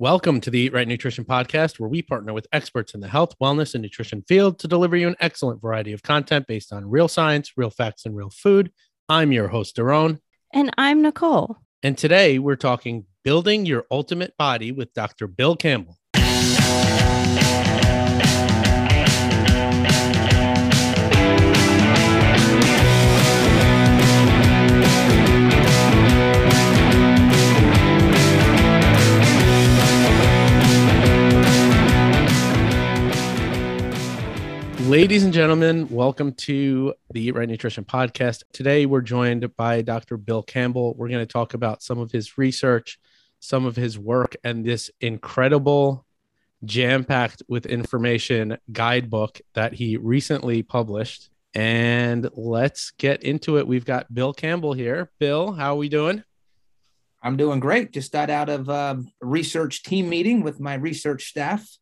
Welcome to the Eat Right Nutrition Podcast, where we partner with experts in the health, wellness, and nutrition field to deliver you an excellent variety of content based on real science, real facts, and real food. I'm your host, Daron. And I'm Nicole. And today we're talking building your ultimate body with Dr. Bill Campbell. Ladies and gentlemen, welcome to the Eat Right Nutrition Podcast. Today we're joined by Dr. Bill Campbell. We're going to talk about some of his research, some of his work, and this incredible, jam packed with information guidebook that he recently published. And let's get into it. We've got Bill Campbell here. Bill, how are we doing? I'm doing great. Just got out of um, a research team meeting with my research staff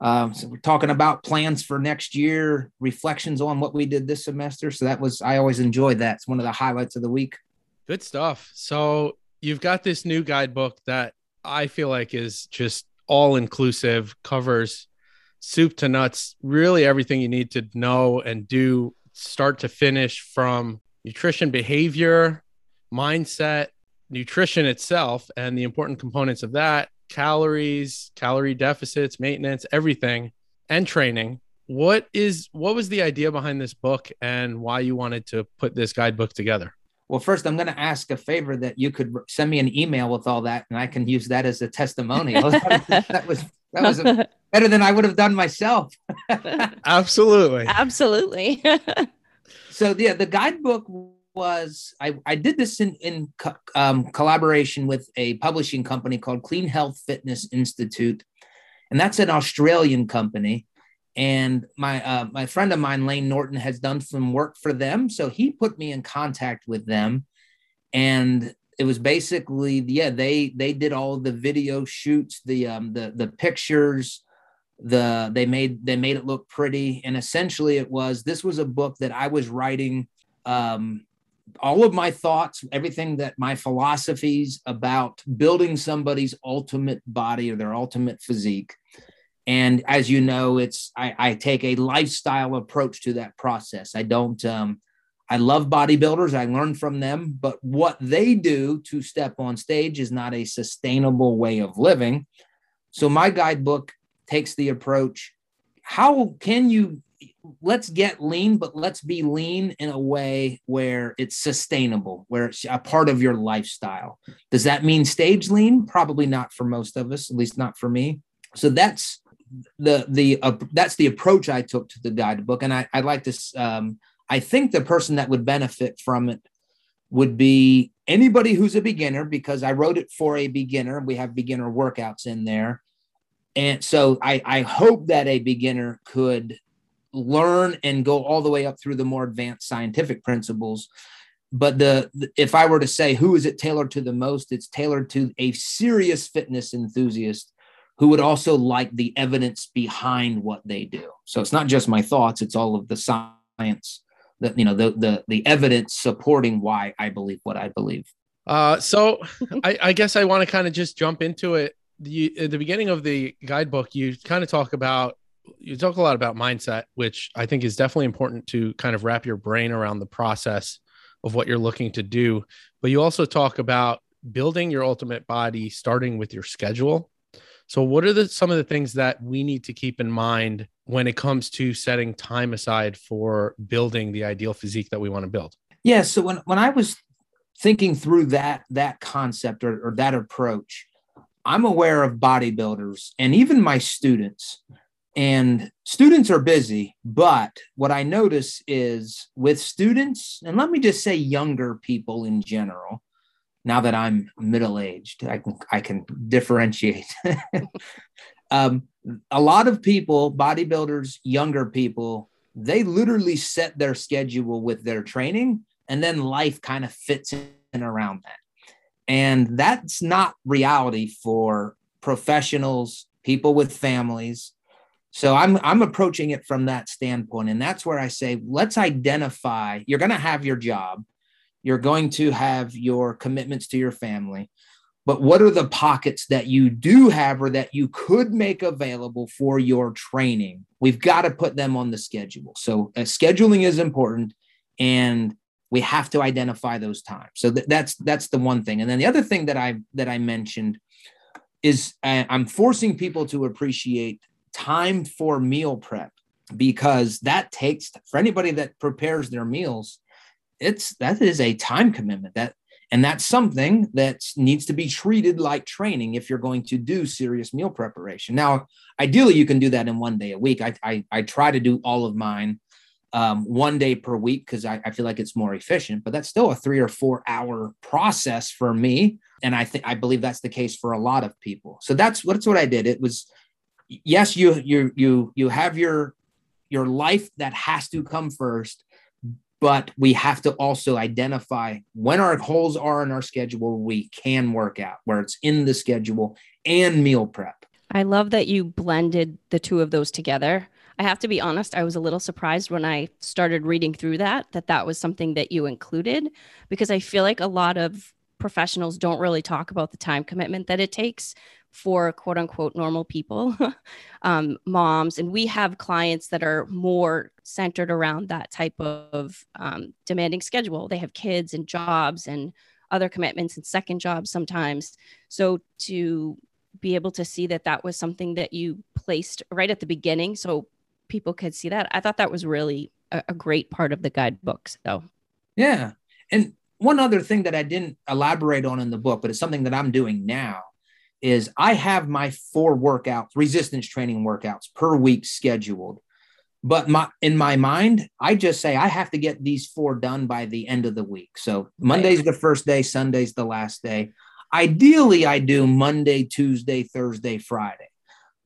um, so we're talking about plans for next year, reflections on what we did this semester. So that was I always enjoyed that. It's one of the highlights of the week. Good stuff. So you've got this new guidebook that I feel like is just all inclusive, covers soup to nuts, really everything you need to know and do start to finish from nutrition behavior, mindset, nutrition itself, and the important components of that calories, calorie deficits, maintenance, everything, and training. What is what was the idea behind this book and why you wanted to put this guidebook together? Well, first, I'm going to ask a favor that you could send me an email with all that, and I can use that as a testimonial. that was that was a, better than I would have done myself. Absolutely, absolutely. so yeah, the guidebook was I, I did this in, in co- um, collaboration with a publishing company called Clean Health Fitness Institute. And that's an Australian company. And my uh, my friend of mine, Layne Norton, has done some work for them. So he put me in contact with them. And it was basically, yeah, they they did all the video shoots, the um the the pictures, the they made they made it look pretty. And essentially it was this was a book that I was writing um all of my thoughts, everything that my philosophies about building somebody's ultimate body or their ultimate physique. And as you know, it's I, I take a lifestyle approach to that process. I don't um, I love bodybuilders. I learn from them, but what they do to step on stage is not a sustainable way of living. So my guidebook takes the approach how can you let's get lean, but let's be lean in a way where it's sustainable, where it's a part of your lifestyle. Does that mean stage lean? Probably not for most of us, at least not for me. So that's the the uh, that's the approach I took to the guidebook, and I I like this. Um, I think the person that would benefit from it would be anybody who's a beginner because I wrote it for a beginner. We have beginner workouts in there. And so I, I hope that a beginner could learn and go all the way up through the more advanced scientific principles. But the, the, if i were to say who is it tailored to the most? It's tailored to a serious fitness enthusiast who would also like the evidence behind what they do. So it's not just my thoughts it's all of the science that you know the the, the evidence supporting why i believe what i believe. Uh, so I, I guess i want to kind of just jump into it. The, at the beginning of the guidebook you kind of talk about you talk a lot about mindset, which I think is definitely important to kind of wrap your brain around the process of what you're looking to do. But you also talk about building your ultimate body, starting with your schedule. So, what are the some of the things that we need to keep in mind when it comes to setting time aside for building the ideal physique that we want to build? Yeah. So when when I was thinking through that that concept or, or that approach, I'm aware of bodybuilders and even my students and students are busy, but what I notice is with students, and let me just say younger people in general, now that I'm middle aged, I can, I can differentiate. um, a lot of people, bodybuilders, younger people, they literally set their schedule with their training, and then life kind of fits in around that. And that's not reality for professionals, people with families so I'm I'm approaching it from that standpoint and that's where I say let's identify you're going to have your job. You're going to have your commitments to your family. but what are the pockets that you do have or that you could make available for your training? We've got to put them on the schedule. So uh, scheduling is important and we have to identify those times. So th- that's that's the one thing. And then the other thing that I that I mentioned is uh, I'm forcing people to appreciate time for meal prep because that takes for anybody that prepares their meals it's that is a time commitment that and that's something that needs to be treated like training if you're going to do serious meal preparation. Now ideally you can do that in one day a week. I i, I try to do all of mine um, one day per week because I, I feel like it's more efficient but that's still a three or four hour process for me. And i think i believe that's the case for a lot of people. So that's that's what i did. It was yes you you you you have your your life that has to come first but we have to also identify when our holes are in our schedule we can work out where it's in the schedule and meal prep I love that you blended the two of those together. I have to be honest, I was a little surprised when I started reading through that that that was something that you included because I feel like a lot of professionals don't really talk about the time commitment that it takes for quote unquote normal people, um, moms. And we have clients that are more centered around that type of um, demanding schedule. They have kids and jobs and other commitments and second jobs sometimes. So to be able to see that that was something that you placed right at the beginning so people could see that, I thought that was really a, a great part of the guidebook. So, yeah. And one other thing that I didn't elaborate on in the book, but it's something that I'm doing now is I have my four workouts, resistance training workouts per week scheduled. But my in my mind, I just say I have to get these four done by the end of the week. So Monday's the first day, Sunday's the last day. Ideally, I do Monday, Tuesday, Thursday, Friday.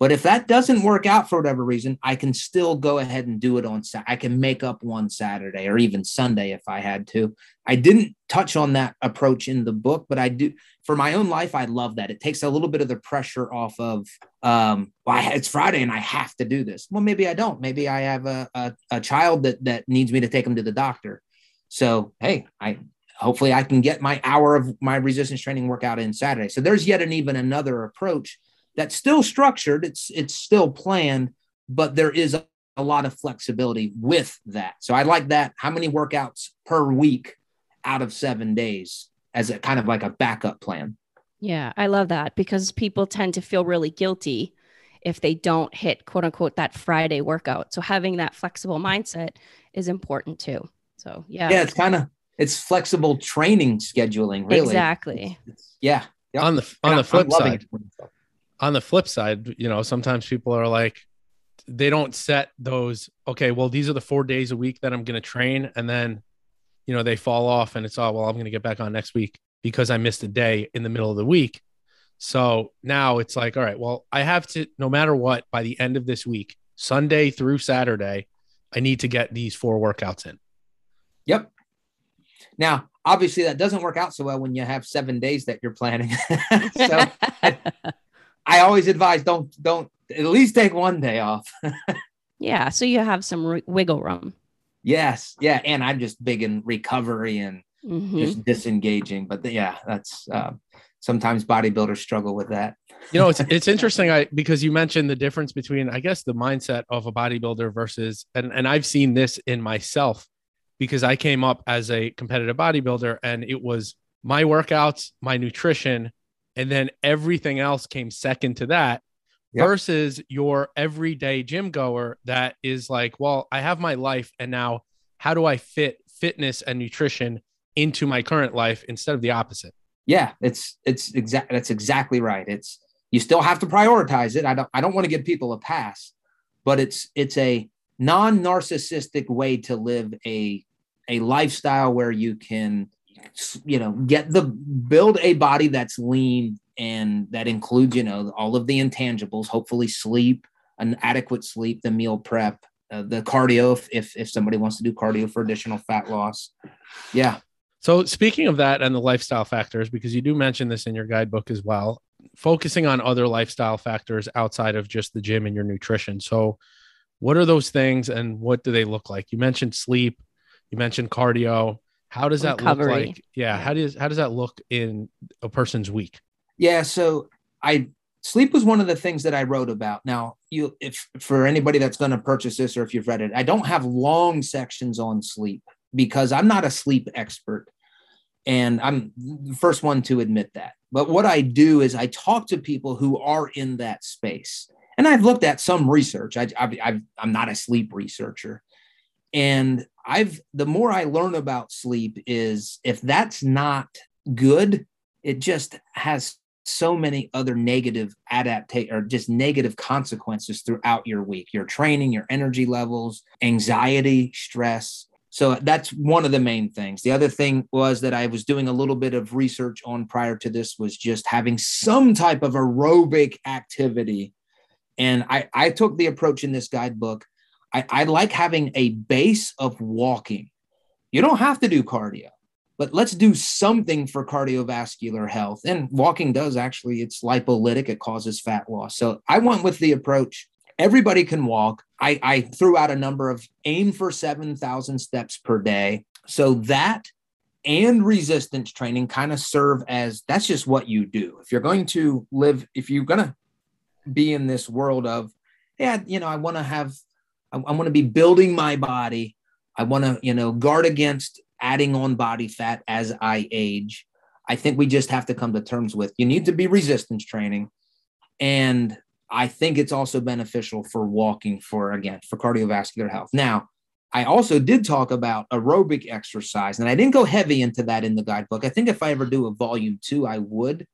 But if that doesn't work out for whatever reason, I can still go ahead and do it on Saturday. I can make up one Saturday or even Sunday if I had to. I didn't touch on that approach in the book, but I do for my own life. I love that. It takes a little bit of the pressure off of um, well, it's Friday and I have to do this. Well, maybe I don't. Maybe I have a, a, a child that that needs me to take him to the doctor. So hey, I hopefully I can get my hour of my resistance training workout in Saturday. So there's yet an even another approach that's still structured. It's it's still planned, but there is a, a lot of flexibility with that. So I like that. How many workouts per week out of seven days as a kind of like a backup plan? Yeah, I love that because people tend to feel really guilty if they don't hit quote unquote that Friday workout. So having that flexible mindset is important too. So yeah. Yeah, it's kind of it's flexible training scheduling, really. Exactly. It's, it's, yeah. Yep. On the on and the flip side, on the flip side, you know, sometimes people are like, they don't set those, okay, well, these are the four days a week that I'm going to train. And then, you know, they fall off and it's, oh, well, I'm going to get back on next week because I missed a day in the middle of the week. So now it's like, all right, well, I have to, no matter what, by the end of this week, Sunday through Saturday, I need to get these four workouts in. Yep. Now, obviously, that doesn't work out so well when you have seven days that you're planning. so I always advise don't don't at least take one day off. yeah, so you have some r- wiggle room. Yes, yeah, and I'm just big in recovery and mm-hmm. just disengaging. But the, yeah, that's uh, sometimes bodybuilders struggle with that. you know, it's it's interesting. I because you mentioned the difference between I guess the mindset of a bodybuilder versus and and I've seen this in myself because I came up as a competitive bodybuilder and it was my workouts, my nutrition, and then everything else came second to that yep. versus your everyday gym goer that is like well i have my life and now how do i fit fitness and nutrition into my current life instead of the opposite? Yeah it's it's exact that's exactly right. It's you still have to prioritize it. I don't i don't want to give people a pass but it's it's a non-narcissistic way to live a a lifestyle where you can you know get the build a body that's lean and that includes you know all of the intangibles hopefully sleep an adequate sleep the meal prep uh, the cardio if, if if somebody wants to do cardio for additional fat loss. Yeah. So speaking of that and the lifestyle factors because you do mention this in your guidebook as well focusing on other lifestyle factors outside of just the gym and your nutrition. So what are those things and what do they look like? You mentioned sleep you mentioned cardio how does that Recovery. look like? Yeah, yeah, How does how does that look in a person's week? Yeah, so I sleep was one of the things that I wrote about. Now, you if for anybody that's going to purchase this or if you've read it, I don't have long sections on sleep because I'm not a sleep expert. And I'm the first one to admit that. But what I do is I talk to people who are in that space. And I've looked at some research. I, I, I'm not a sleep researcher. And I've, the more I learn about sleep, is if that's not good, it just has so many other negative adaptation or just negative consequences throughout your week your training your energy levels anxiety stress. So that's one of the main things. The other thing was that i was doing a little bit of research on prior to this was just having some type of aerobic activity. And i i took the approach in this guidebook i, I like having a base of walking you don't have to do cardio but let's do something for cardiovascular health. And walking does actually, it's lipolytic, it causes fat loss. So I went with the approach everybody can walk. I, I threw out a number of aim for 7,000 steps per day. So that and resistance training kind of serve as that's just what you do. If you're going to live, if you're going to be in this world of, yeah, you know, I want to have, I, I want to be building my body. I want to, you know, guard against adding on body fat as I age. I think we just have to come to terms with you need to be resistance training. And I think it's also beneficial for walking for, again, for cardiovascular health. Now, I also did talk about aerobic exercise, and I didn't go heavy into that in the guidebook. I think if I ever do a volume two, I would,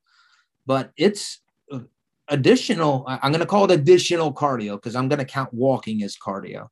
but it's additional. I'm going to call it additional cardio because I'm going to count walking as cardio.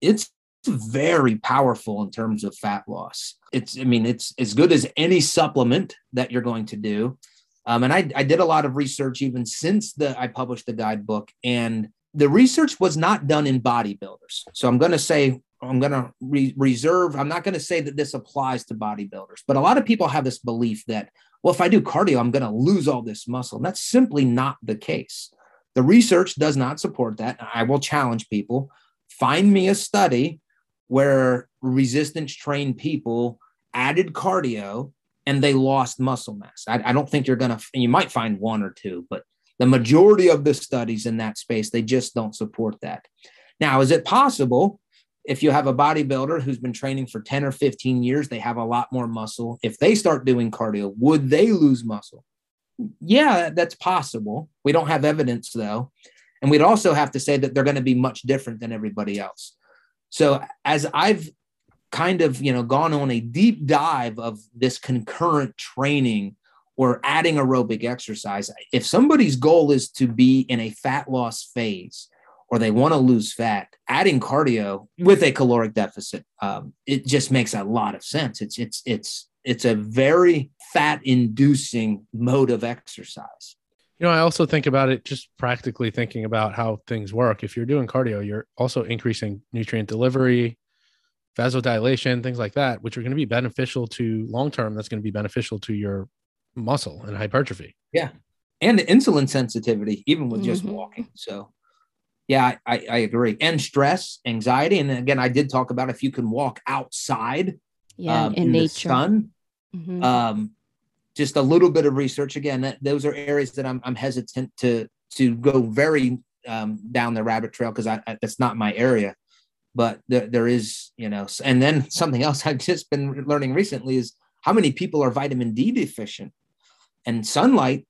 It's very powerful in terms of fat loss. It's, I mean, it's as good as any supplement that you're going to do. Um, and I, I did a lot of research even since the I published the guidebook, and the research was not done in bodybuilders. So I'm going to say I'm going to re- reserve. I'm not going to say that this applies to bodybuilders, but a lot of people have this belief that well, if I do cardio, I'm going to lose all this muscle. And that's simply not the case. The research does not support that. I will challenge people. Find me a study where resistance trained people added cardio and they lost muscle mass. I, I don't think you're going to, you might find one or two, but the majority of the studies in that space, they just don't support that. Now, is it possible if you have a bodybuilder who's been training for 10 or 15 years, they have a lot more muscle. If they start doing cardio, would they lose muscle? Yeah, that's possible. We don't have evidence though. And we'd also have to say that they're going to be much different than everybody else. So as I've kind of, you know, gone on a deep dive of this concurrent training or adding aerobic exercise, if somebody's goal is to be in a fat loss phase or they want to lose fat, adding cardio with a caloric deficit, um, it just makes a lot of sense. It's it's it's it's a very fat inducing mode of exercise. You know, I also think about it just practically thinking about how things work. If you're doing cardio, you're also increasing nutrient delivery, vasodilation, things like that, which are going to be beneficial to long term. That's going to be beneficial to your muscle and hypertrophy. Yeah. And insulin sensitivity, even with just mm-hmm. walking. So, yeah, I, I, agree. And stress, anxiety. And again, I did talk about if you can walk outside yeah, um, in, in nature. sun, mm-hmm. um, just a little bit of research. Again, that, those are areas that I'm, I'm hesitant to to go very um, down the rabbit trail because I, I, that's not my area. But there, there is, you know, and then something else I've just been learning recently is how many people are vitamin D deficient, and sunlight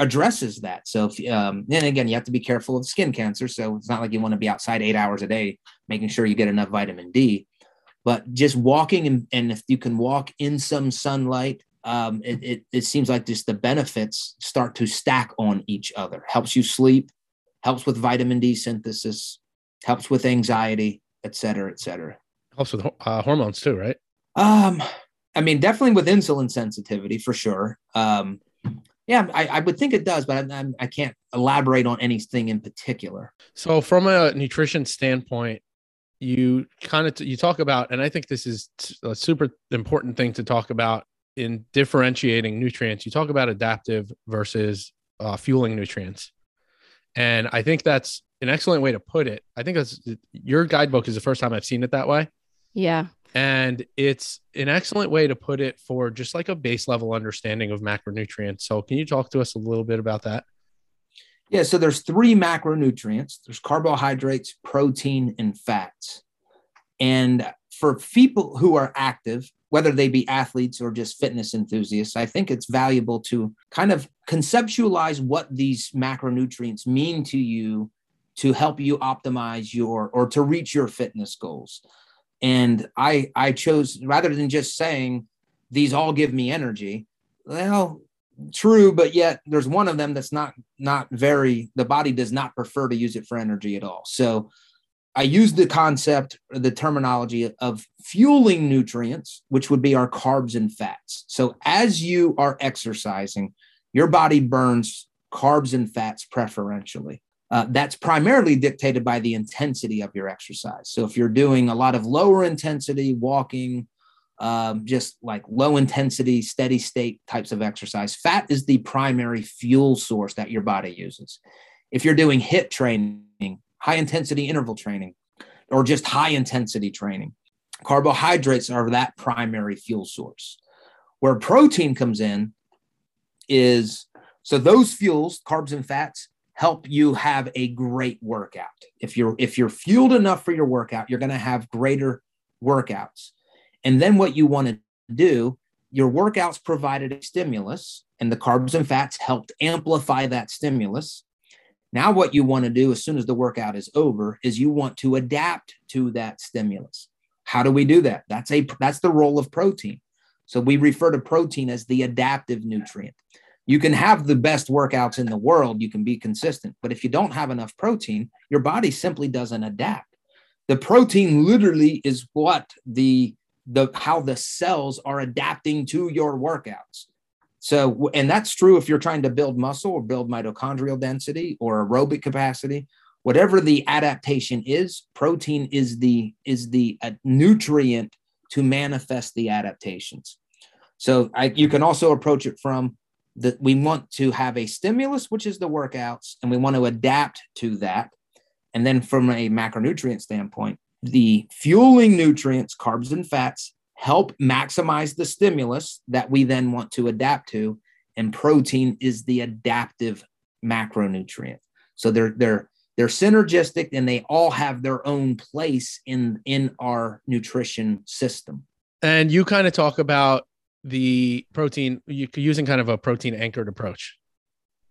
addresses that. So, if, um, and again, you have to be careful of skin cancer. So it's not like you want to be outside eight hours a day, making sure you get enough vitamin D. But just walking and, and if you can walk in some sunlight, um, it, it, it seems like just the benefits start to stack on each other. Helps you sleep, helps with vitamin D synthesis, helps with anxiety, et cetera, et cetera. Helps with uh, hormones too, right? Um, I mean, definitely with insulin sensitivity for sure. Um, yeah, I, I would think it does, but I, I can't elaborate on anything in particular. So, from a nutrition standpoint, you kind of you talk about, and I think this is a super important thing to talk about in differentiating nutrients, you talk about adaptive versus uh, fueling nutrients. And I think that's an excellent way to put it. I think that's your guidebook is the first time I've seen it that way. Yeah. And it's an excellent way to put it for just like a base level understanding of macronutrients. So, can you talk to us a little bit about that? Yeah, so there's three macronutrients. There's carbohydrates, protein, and fats. And for people who are active, whether they be athletes or just fitness enthusiasts, I think it's valuable to kind of conceptualize what these macronutrients mean to you to help you optimize your or to reach your fitness goals. And I I chose rather than just saying these all give me energy. Well, true but yet there's one of them that's not not very the body does not prefer to use it for energy at all so i use the concept the terminology of fueling nutrients which would be our carbs and fats so as you are exercising your body burns carbs and fats preferentially uh, that's primarily dictated by the intensity of your exercise so if you're doing a lot of lower intensity walking um, just like low intensity, steady state types of exercise. Fat is the primary fuel source that your body uses. If you're doing HIIT training, high intensity interval training, or just high intensity training, carbohydrates are that primary fuel source. Where protein comes in is so those fuels, carbs and fats, help you have a great workout. If you're if you're fueled enough for your workout, you're going to have greater workouts. And then what you want to do, your workouts provided a stimulus, and the carbs and fats helped amplify that stimulus. Now, what you want to do as soon as the workout is over is you want to adapt to that stimulus. How do we do that? That's a that's the role of protein. So we refer to protein as the adaptive nutrient. You can have the best workouts in the world, you can be consistent, but if you don't have enough protein, your body simply doesn't adapt. The protein literally is what the the how the cells are adapting to your workouts. So, and that's true if you're trying to build muscle or build mitochondrial density or aerobic capacity. Whatever the adaptation is, protein is the is the uh, nutrient to manifest the adaptations. So, I, you can also approach it from that we want to have a stimulus, which is the workouts, and we want to adapt to that. And then, from a macronutrient standpoint, the fueling nutrients, carbs and fats, help maximize the stimulus that we then want to adapt to. And protein is the adaptive macronutrient. So they're they're they're synergistic and they all have their own place in in our nutrition system. And you kind of talk about the protein you using kind of a protein anchored approach.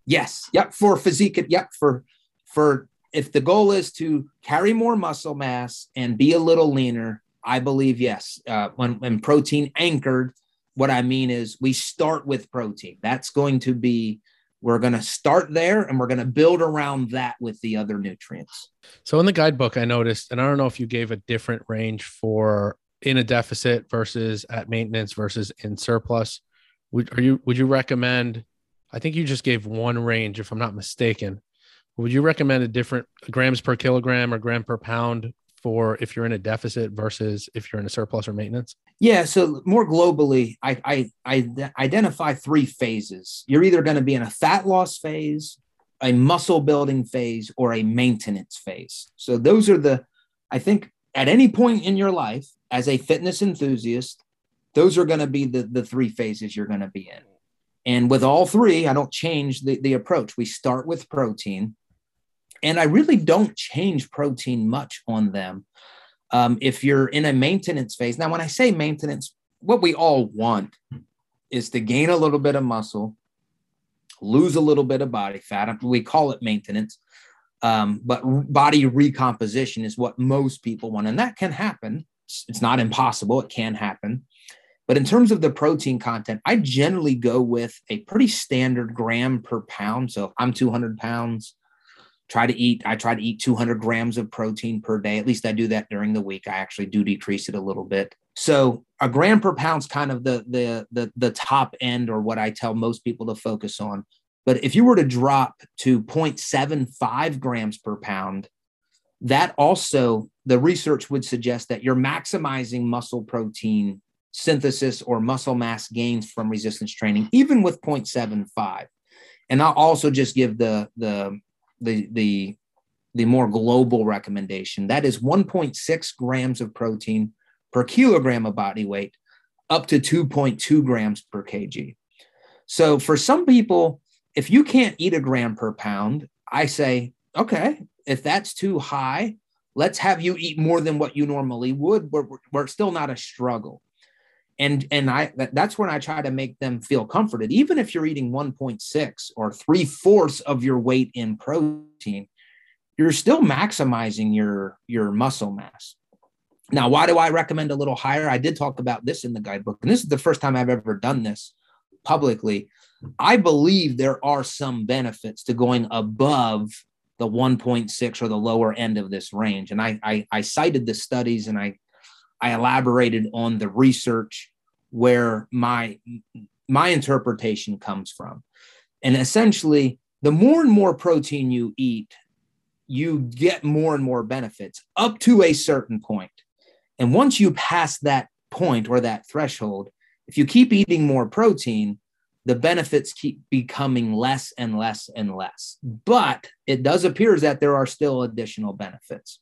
Yes. Yep. For physique. Yep. For for if the goal is to carry more muscle mass and be a little leaner, I believe yes. Uh, when when protein anchored, what I mean is we start with protein. That's going to be we're going to start there and we're going to build around that with the other nutrients. So in the guidebook, I noticed, and I don't know if you gave a different range for in a deficit versus at maintenance versus in surplus. Would are you would you recommend? I think you just gave one range, if I'm not mistaken. Would you recommend a different grams per kilogram or gram per pound for if you're in a deficit versus if you're in a surplus or maintenance? Yeah. So more globally, I, I, I identify three phases. You're either going to be in a fat loss phase, a muscle building phase, or a maintenance phase. So those are the, I think at any point in your life as a fitness enthusiast, those are going to be the, the three phases you're going to be in. And with all three, I don't change the, the approach. We start with protein and I really don't change protein much on them. Um, if you're in a maintenance phase, now when I say maintenance, what we all want is to gain a little bit of muscle, lose a little bit of body fat. We call it maintenance, um, but body recomposition is what most people want, and that can happen. It's not impossible; it can happen. But in terms of the protein content, I generally go with a pretty standard gram per pound. So I'm 200 pounds try to eat i try to eat 200 grams of protein per day. At least i do that during the week. I actually do decrease it a little bit. So a gram per pound is kind of the the the, the top end or what i tell most people to focus on. But if you were to drop to 0.75 grams per pound that also the research would suggest that you're maximizing muscle protein synthesis or muscle mass gains from resistance training even with 0.75 and i'll also just give the the the the the more global recommendation that is 1.6 grams of protein per kilogram of body weight up to 2.2 grams per kg. So for some people, if you can't eat a gram per pound, I say, okay, if that's too high, let's have you eat more than what you normally would, where it's still not a struggle. And, and I that's when I try to make them feel comforted. Even if you're eating 1.6 or three fourths of your weight in protein, you're still maximizing your, your muscle mass. Now, why do I recommend a little higher? I did talk about this in the guidebook, and this is the first time I've ever done this publicly. I believe there are some benefits to going above the 1.6 or the lower end of this range. And I, I, I cited the studies and I, I elaborated on the research where my, my interpretation comes from. And essentially, the more and more protein you eat, you get more and more benefits up to a certain point. And once you pass that point or that threshold, if you keep eating more protein, the benefits keep becoming less and less and less. But it does appear that there are still additional benefits.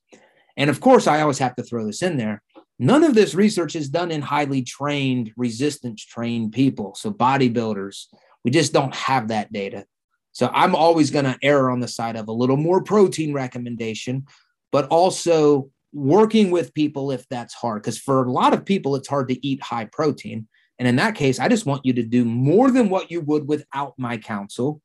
And of course, I always have to throw this in there. None of this research is done in highly trained, resistance trained people. So, bodybuilders, we just don't have that data. So, I'm always going to err on the side of a little more protein recommendation, but also working with people if that's hard. Because for a lot of people, it's hard to eat high protein. And in that case, I just want you to do more than what you would without my counsel,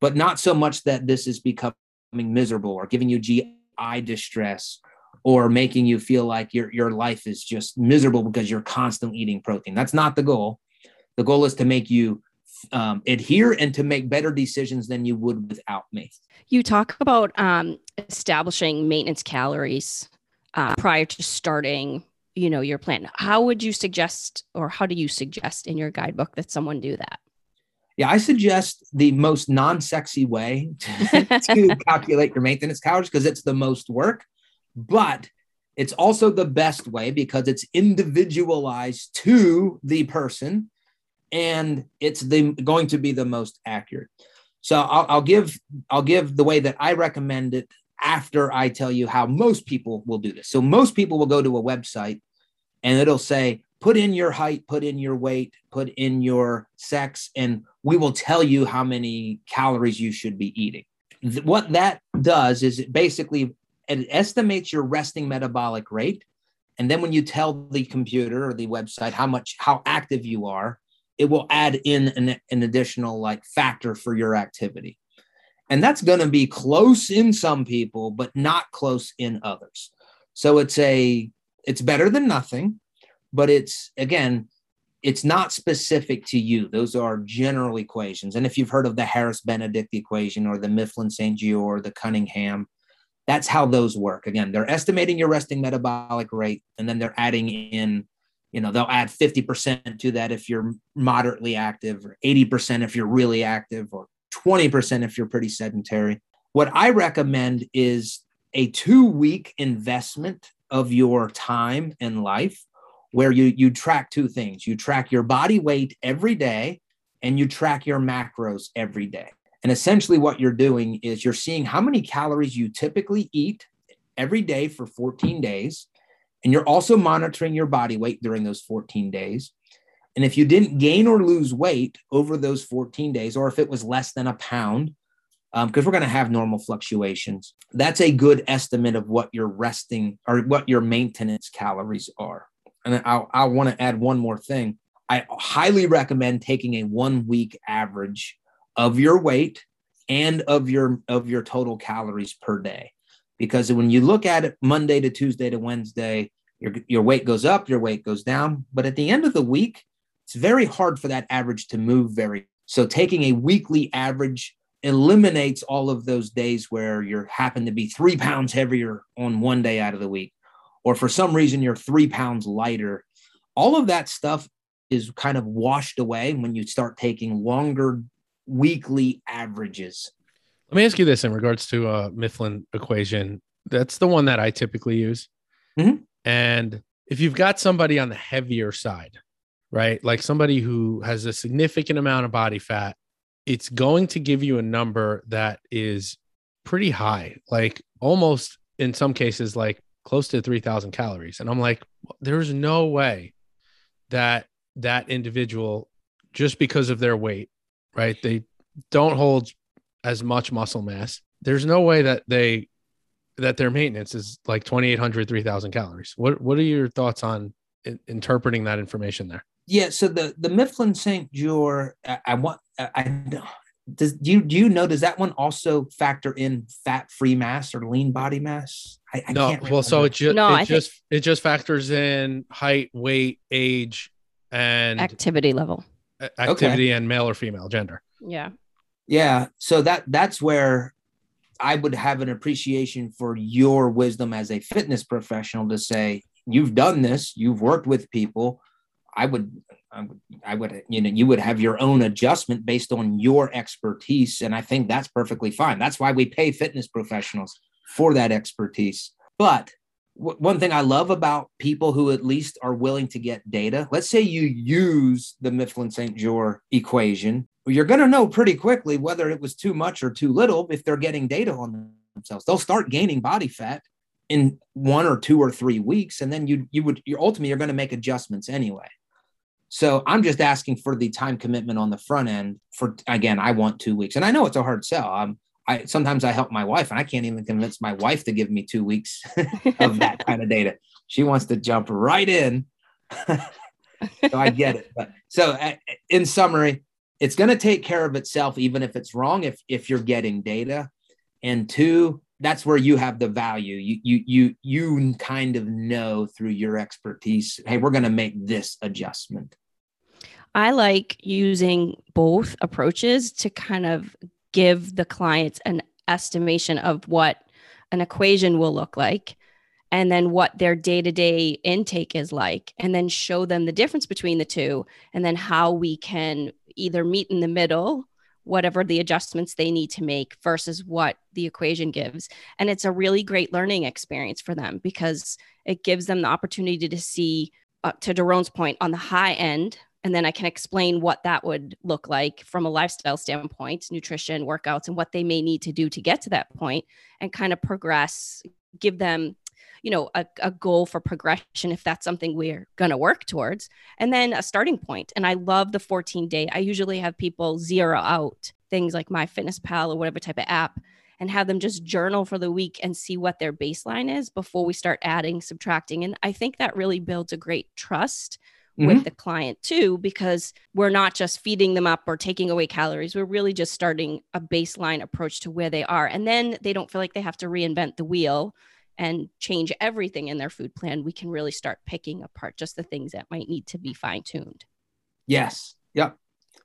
but not so much that this is becoming miserable or giving you GI distress or making you feel like your, your life is just miserable because you're constantly eating protein. That's not the goal. The goal is to make you um, adhere and to make better decisions than you would without me. You talk about um, establishing maintenance calories uh, prior to starting you know your plan. How would you suggest or how do you suggest in your guidebook that someone do that? Yeah i suggest the most non-sexy way to, to calculate your maintenance calories because it's the most work but it's also the best way because it's individualized to the person and it's the going to be the most accurate. So I'll, I'll give i'll give the way that i recommend it after I tell you how most people will do this. So most people will go to a website and it'll say, put in your height, put in your weight, put in your sex, and we will tell you how many calories you should be eating. What that does is it basically it estimates your resting metabolic rate. And then when you tell the computer or the website how much, how active you are, it will add in an, an additional like factor for your activity. And that's going to be close in some people, but not close in others. So it's a it's better than nothing, but it's again, it's not specific to you. Those are general equations. And if you've heard of the Harris Benedict equation or the Mifflin St. Or the Cunningham, that's how those work. Again, they're estimating your resting metabolic rate, and then they're adding in, you know, they'll add 50% to that if you're moderately active, or 80% if you're really active, or 20% if you're pretty sedentary. What I recommend is a two week investment of your time and life where you, you track two things you track your body weight every day and you track your macros every day. And essentially, what you're doing is you're seeing how many calories you typically eat every day for 14 days. And you're also monitoring your body weight during those 14 days. And if you didn't gain or lose weight over those 14 days, or if it was less than a pound, because um, we're going to have normal fluctuations, that's a good estimate of what your resting or what your maintenance calories are. And I, I want to add one more thing. I highly recommend taking a one week average of your weight and of your of your total calories per day because when you look at it monday to tuesday to wednesday your, your weight goes up your weight goes down but at the end of the week it's very hard for that average to move very. So taking a weekly average eliminates all of those days where you happen to be three pounds heavier on one day out of the week, or for some reason you're three pounds lighter. All of that stuff is kind of washed away when you start taking longer weekly averages. Let me ask you this in regards to a uh, Mifflin equation. That's the one that I typically use. Mm-hmm. And if you've got somebody on the heavier side, right? Like somebody who has a significant amount of body fat, it's going to give you a number that is pretty high, like almost in some cases, like close to 3000 calories. And i'm like there's no way that that individual just because of their weight right they don't hold as much muscle mass there's no way that they that their maintenance is like 2800 3000 calories. What what are your thoughts on in, interpreting that information there yeah so the the mifflin st jeor I, I, want I, I does do you do you know does that one also factor in fat free mass or lean body mass I, I no well so it, ju- no, it just think... it just factors in height weight age and activity level activity okay. and male or female gender yeah yeah so that that's where I would have an appreciation for your wisdom as a fitness professional to say, you've done this, you've worked with people. I would, I would, I would, you know, you would have your own adjustment based on your expertise. And I think that's perfectly fine. That's why we pay fitness professionals for that expertise. But w- one thing I love about people who at least are willing to get data, let's say you use the Mifflin St. Jeor equation you're going to know pretty quickly whether it was too much or too little if they're getting data on themselves. They'll start gaining body fat in one or two or three weeks, and then you you would you're ultimately you're going to make adjustments anyway. So I'm just asking for the time commitment on the front end. For again, I want two weeks, and I know it's a hard sell. I'm, I sometimes I help my wife, and I can't even convince my wife to give me two weeks of that kind of data. She wants to jump right in. so I get it. But so uh, in summary, it's going to take care of itself even if it's wrong if if you're getting data and two that's where you have the value you you you you kind of know through your expertise hey we're going to make this adjustment i like using both approaches to kind of give the clients an estimation of what an equation will look like and then what their day-to-day intake is like and then show them the difference between the two and then how we can either meet in the middle whatever the adjustments they need to make versus what the equation gives. And it's a really great learning experience for them because it gives them the opportunity to see uh, to Daron's point on the high end and then I can explain what that would look like from a lifestyle standpoint, nutrition, workouts, and what they may need to do to get to that point and kind of progress, give them you know a, a goal for progression if that's something we're going to work towards and then a starting point. and i love the 14 day i usually have people zero out things like MyFitnessPal or whatever type of app and have them just journal for the week and see what their baseline is before we start adding subtracting and i think that really builds a great trust mm-hmm. with the client too because we're not just feeding them up or taking away calories we're really just starting a baseline approach to where they are and then they don't feel like they have to reinvent the wheel and change everything in their food plan, we can really start picking apart just the things that might need to be fine tuned. Yes. Yep.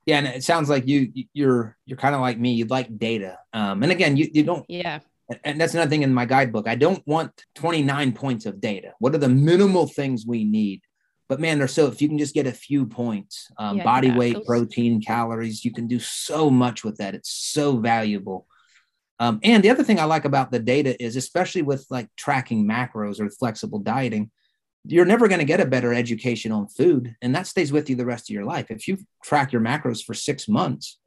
Yeah, and it sounds like you you're you're kind of like me. You like data, um, and again, you you don't. Yeah. And that's another thing in my guidebook. I don't want 29 points of data. What are the minimal things we need? But man, there's so if you can just get a few points, um, yeah, body yeah, weight, protein, calories, you can do so much with that. It's so valuable. Um, and the other thing I like about the data is, especially with like tracking macros or flexible dieting, you're never going to get a better education on food, and that stays with you the rest of your life. If you track your macros for six months,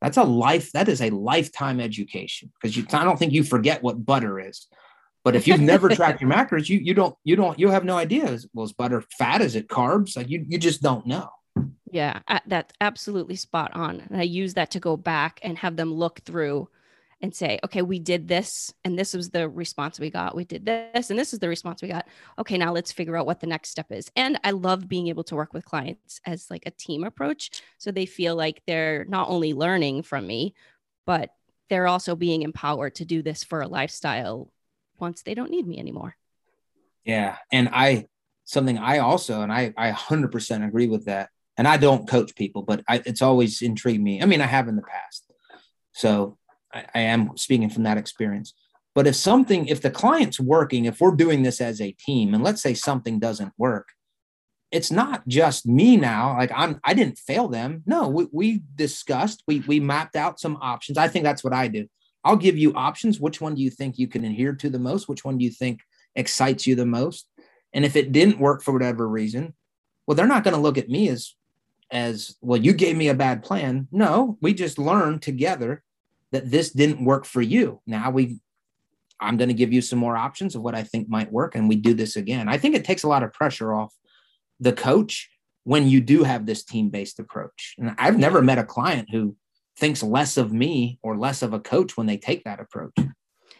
that's a life. That is a lifetime education because you. I don't think you forget what butter is, but if you've never tracked your macros, you you don't you don't you have no idea. Well, is butter fat? Is it carbs? Like you you just don't know. Yeah, that's absolutely spot on. And I use that to go back and have them look through and say, okay, we did this and this was the response we got. We did this and this is the response we got. Okay, now let's figure out what the next step is. And I love being able to work with clients as like a team approach. So they feel like they're not only learning from me, but they're also being empowered to do this for a lifestyle once they don't need me anymore. Yeah. And I, something I also, and I, I 100% agree with that. And I don't coach people, but I, it's always intrigued me. I mean, I have in the past. So I, I am speaking from that experience. But if something, if the client's working, if we're doing this as a team, and let's say something doesn't work, it's not just me now. Like I'm, I didn't fail them. No, we, we discussed, we we mapped out some options. I think that's what I do. I'll give you options. Which one do you think you can adhere to the most? Which one do you think excites you the most? And if it didn't work for whatever reason, well, they're not going to look at me as as well. You gave me a bad plan. No, we just learned together that this didn't work for you. Now we I'm going to give you some more options of what I think might work. And we do this again. I think it takes a lot of pressure off the coach when you do have this team based approach. And I've never met a client who thinks less of me or less of a coach when they take that approach.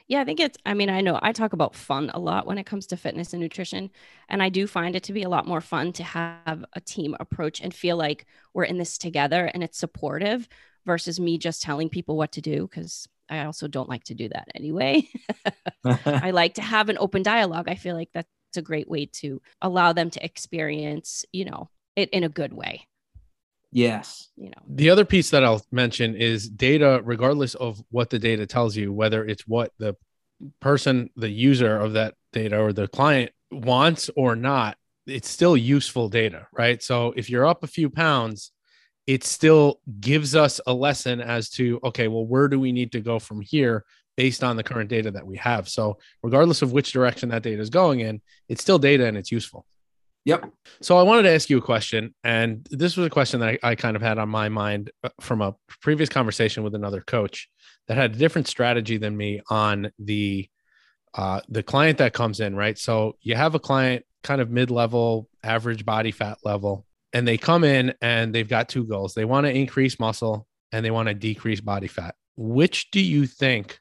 Yeah, I think it's, I mean, I know I talk about fun a lot when it comes to fitness and nutrition. And I do find it to be a lot more fun to have a team approach and feel like we're in this together and it's supportive versus me just telling people what to do. Cause I also don't like to do that anyway. I like to have an open dialogue. I feel like that's a great way to allow them to experience, you know, it in a good way. Yes. You know, The other piece that I'll mention is data, regardless of what the data tells you, whether it's what the person, the user of that data or the client wants or not, it's still useful data, right? So if you're up a few pounds, it still gives us a lesson as to, okay, well, where do we need to go from here based on the current data that we have? So regardless of which direction that data is going in, it's still data and it's useful. Yep. So I wanted to ask you a question, and this was a question that I, I, kind of had on my mind uh, from a previous conversation with another coach that had a different strategy than me on the uh, the client that comes in. Right. So you have a client kind of mid level, average body fat level, and they come in and they've got two goals. They want to increase muscle and they want to decrease body fat. Which do you think,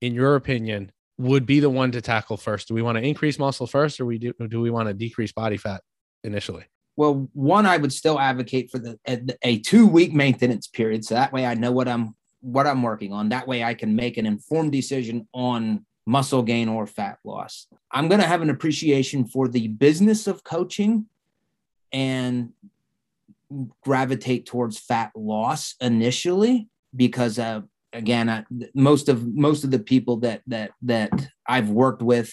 in your opinion, would be the one to tackle first? Do we want to increase muscle first, or we do, do we want to decrease body fat initially? Well, one, I would still advocate for the a, a two week maintenance period, so that way I know what I'm what I'm working on. That way I can make an informed decision on muscle gain or fat loss. I'm going to have an appreciation for the business of coaching and gravitate towards fat loss initially because uh, again I, most of most of the people that that that I've worked with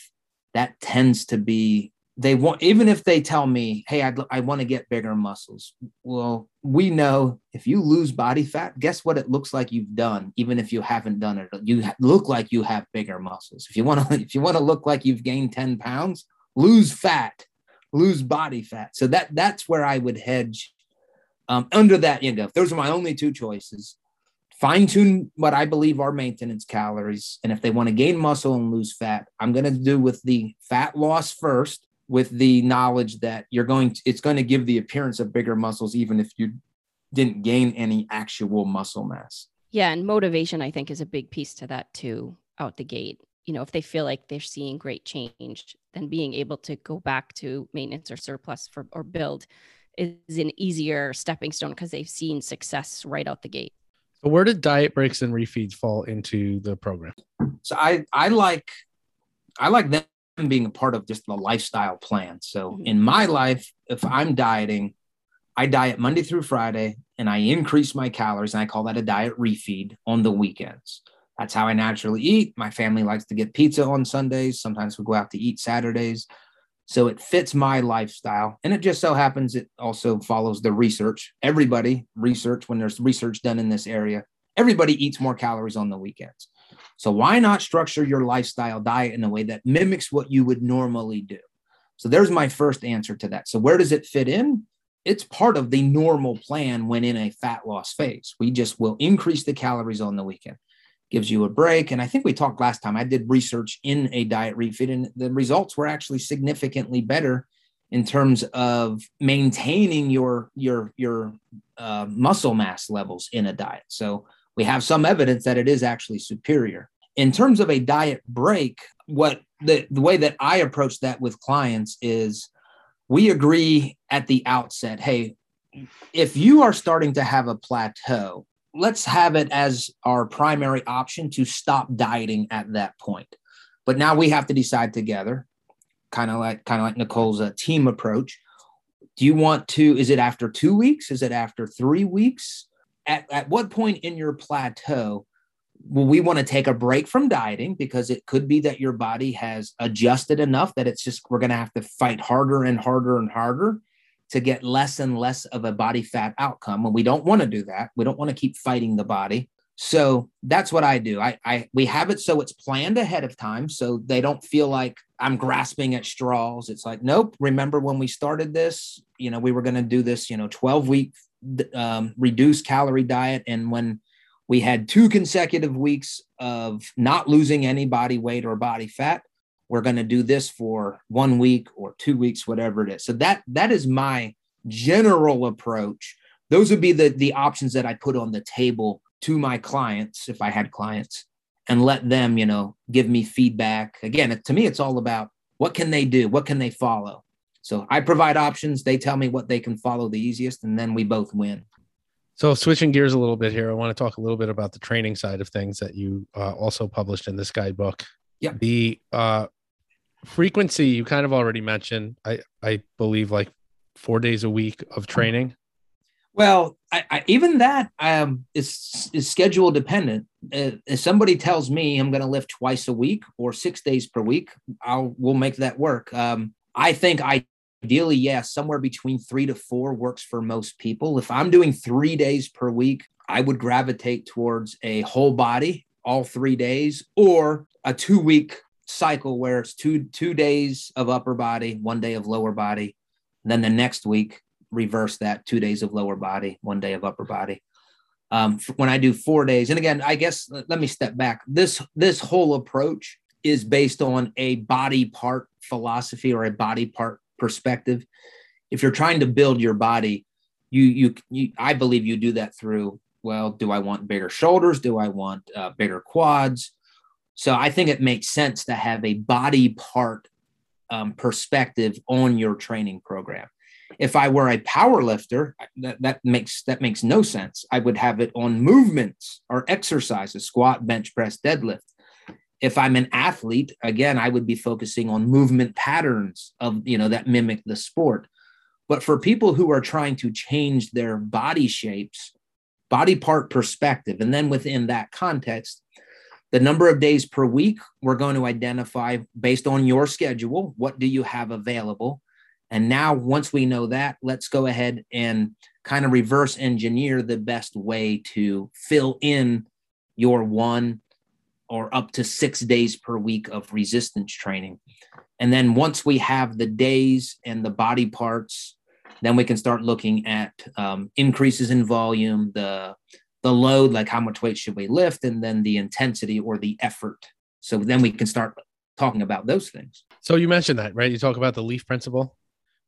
that tends to be they want even if they tell me hey I'd, i want to get bigger muscles. Well we know if you lose body fat guess what it looks like you've done even if you haven't done it. You look like you have bigger muscles. If you want to if you want to look like you've gained 10 pounds lose fat lose body fat. So that that's where i would hedge. Um, under that you know those are my only two choices fine tune what I believe are maintenance calories. And if they want to gain muscle and lose fat, I'm going to do with the fat loss first, with the knowledge that you're going to, it's going to give the appearance of bigger muscles, even if you didn't gain any actual muscle mass. Yeah. And motivation, I think, is a big piece to that too, out the gate. You know, if they feel like they're seeing great change, then being able to go back to maintenance or surplus for or build is an easier stepping stone because they've seen success right out the gate. So where did diet breaks and refeeds fall into the program? So I I like I like them being a part of just the lifestyle plan. So mm-hmm. in my life, if I'm dieting, I diet Monday through Friday and I increase my calories and I call that a diet refeed on the weekends. That's how I naturally eat. My family likes to get pizza on Sundays. Sometimes we go out to eat Saturdays. So it fits my lifestyle. And it just so happens it also follows the research. Everybody research when there's research done in this area, everybody eats more calories on the weekends. So why not structure your lifestyle diet in a way that mimics what you would normally do? So there's my first answer to that. So where does it fit in? It's part of the normal plan when in a fat loss phase. We just will increase the calories on the weekend gives you a break. And I think we talked last time, I did research in a diet refeed, and the results were actually significantly better in terms of maintaining your your your uh, muscle mass levels in a diet. So we have some evidence that it is actually superior. In terms of a diet break, what the, the way that I approach that with clients is we agree at the outset, hey, if you are starting to have a plateau let's have it as our primary option to stop dieting at that point. But now we have to decide together, kind of like kind of like Nicole's uh, team approach. Do you want to? Is it after two weeks? Is it after three weeks? At, at what point in your plateau will we want to take a break from dieting because it could be that your body has adjusted enough that it's just we're going to have to fight harder and harder and harder to get less and less of a body fat outcome. And we don't want to do that. We don't want to keep fighting the body. So that's what I do. I, I we have it so it's planned ahead of time, so they don't feel like I'm grasping at straws. It's like, nope. Remember when we started this? You know, we were going to do this. You know, 12 week um, reduced calorie diet, and when We had two consecutive weeks of not losing any body weight or body fat. We're going to do this for one week or two weeks, whatever it is. So that that is my general approach. Those would be the the options that I put on the table to my clients if I had clients and let them, you know, give me feedback. Again, to me, it's all about what can they do? What can they follow? So I provide options. They tell me what they can follow the easiest, and then we both win. So switching gears a little bit here, I want to talk a little bit about the training side of things that you uh, also published in this guidebook. Yeah. The uh, frequency you kind of already mentioned. I I believe like four days a week of training. Well, I, I, even that um, is is schedule dependent. Uh, if somebody tells me I'm going to lift twice a week or six days per week, I'll we'll make that work. Um, I think ideally, yes, somewhere between three to four works for most people. If I'm doing three days per week, I would gravitate towards a whole body all three days or a two week cycle where it's two two days of upper body, one day of lower body, then the next week reverse that two days of lower body, one day of upper body. Um, when I do four days, and again, I guess let me step back. This this whole approach is based on a body part philosophy or a body part perspective. If you're trying to build your body, you you, you I believe you do that through. Well, do I want bigger shoulders? Do I want uh, bigger quads? So I think it makes sense to have a body part um, perspective on your training program. If I were a power lifter, that, that makes that makes no sense. I would have it on movements or exercises, squat, bench press, deadlift. If I'm an athlete, again, I would be focusing on movement patterns of you know that mimic the sport. But for people who are trying to change their body shapes, body part perspective, and then within that context, the number of days per week, we're going to identify based on your schedule. What do you have available? And now, once we know that, let's go ahead and kind of reverse engineer the best way to fill in your one or up to six days per week of resistance training. And then once we have the days and the body parts, then we can start looking at um, increases in volume, the the load, like how much weight should we lift, and then the intensity or the effort. So then we can start talking about those things. So you mentioned that, right? You talk about the leaf principle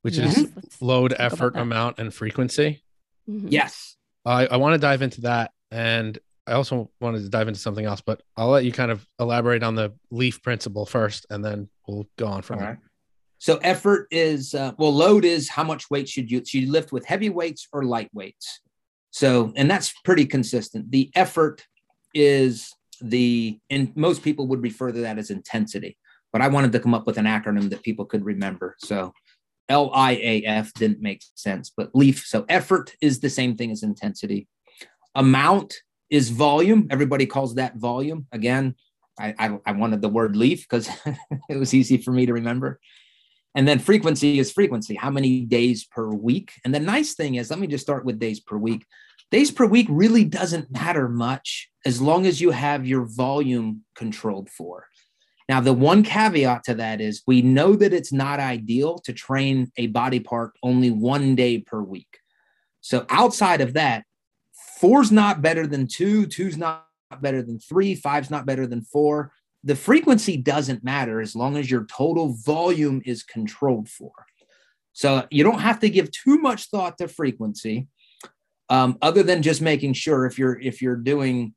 which yes. is load, effort, amount, and frequency. Mm-hmm. Yes. I, I want to dive into that. And I also wanted to dive into something else, but I'll let you kind of elaborate on the leaf principle first, and then we'll go on from there. So effort is uh, well, load is how much weight should you should you lift with heavy weights or light weights. So and that's pretty consistent. The effort is the and most people would refer to that as intensity, but I wanted to come up with an acronym that people could remember. So L I A F didn't make sense, but leaf. So effort is the same thing as intensity. Amount is volume. Everybody calls that volume. Again, I, I, I wanted the word leaf because it was easy for me to remember. And then frequency is frequency. How many days per week? And the nice thing is, let me just start with days per week. Days per week really doesn't matter much as long as you have your volume controlled for. Now, the one caveat to that is we know that it's not ideal to train a body part only one day per week. So, outside of that, four's not better than two, two's not better than three, five's not better than four. The frequency doesn't matter as long as your total volume is controlled for. So, you don't have to give too much thought to frequency. Um, other than just making sure if you're if you're doing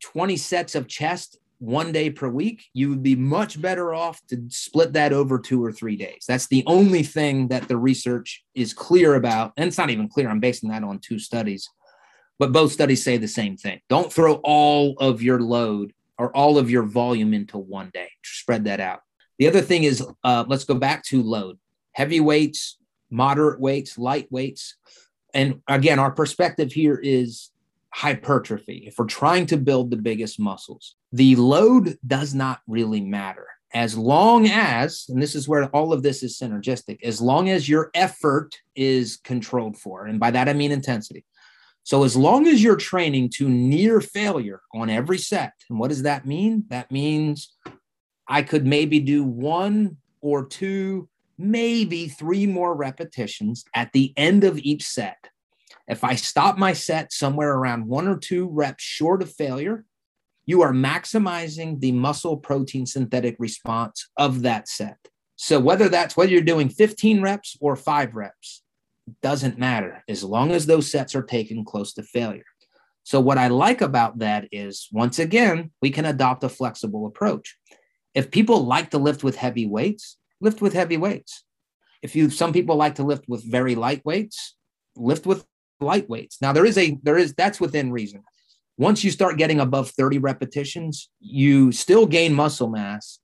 20 sets of chest one day per week, you would be much better off to split that over two or three days. That's the only thing that the research is clear about. And it's not even clear. I'm basing that on two studies, but both studies say the same thing. Don't throw all of your load or all of your volume into one day, spread that out. The other thing is uh, let's go back to load heavy weights, moderate weights, light weights. And again, our perspective here is hypertrophy, if we're trying to build the biggest muscles, the load does not really matter. As long as, and this is where all of this is synergistic, as long as your effort is controlled for, and by that I mean intensity. So, as long as you're training to near failure on every set, and what does that mean? That means I could maybe do one or two, maybe three more repetitions at the end of each set If I stop my set somewhere around one or two reps short of failure, you are maximizing the muscle protein synthetic response of that set. So whether that's whether you're doing 15 reps or five reps, doesn't matter as long as those sets are taken close to failure. So what I like about that is once again, we can adopt a flexible approach. If people like to lift with heavy weights, lift with heavy weights. If you some people like to lift with very light weights, lift with light weights. Now there is a there is that's within reason. Once you start getting above 30 repetitions, you still gain muscle mass,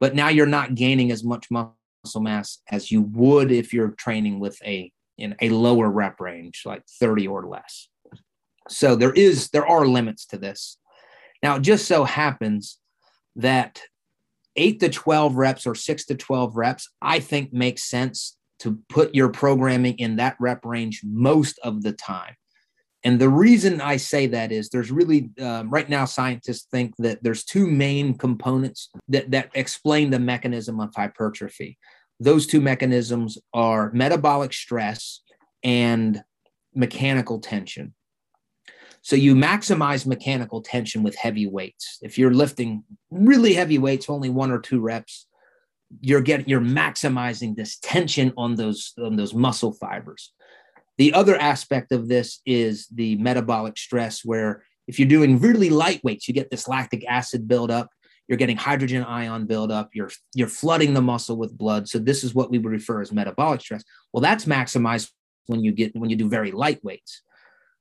but now you're not gaining as much muscle mass as you would if you're training with a in a lower rep range, like 30 or less. So there is there are limits to this. Now, it just so happens that eight to 12 reps or six to 12 reps, I think makes sense to put your programming in that rep range most of the time. And the reason I say that is there's really, um, right now, scientists think that there's two main components that, that explain the mechanism of hypertrophy. Those two mechanisms are metabolic stress and mechanical tension. So you maximize mechanical tension with heavy weights. If you're lifting really heavy weights, only one or two reps, you're getting you're maximizing this tension on those on those muscle fibers. The other aspect of this is the metabolic stress, where if you're doing really light weights, you get this lactic acid buildup. You're getting hydrogen ion buildup. You're you're flooding the muscle with blood. So this is what we would refer as metabolic stress. Well, that's maximized when you get when you do very light weights.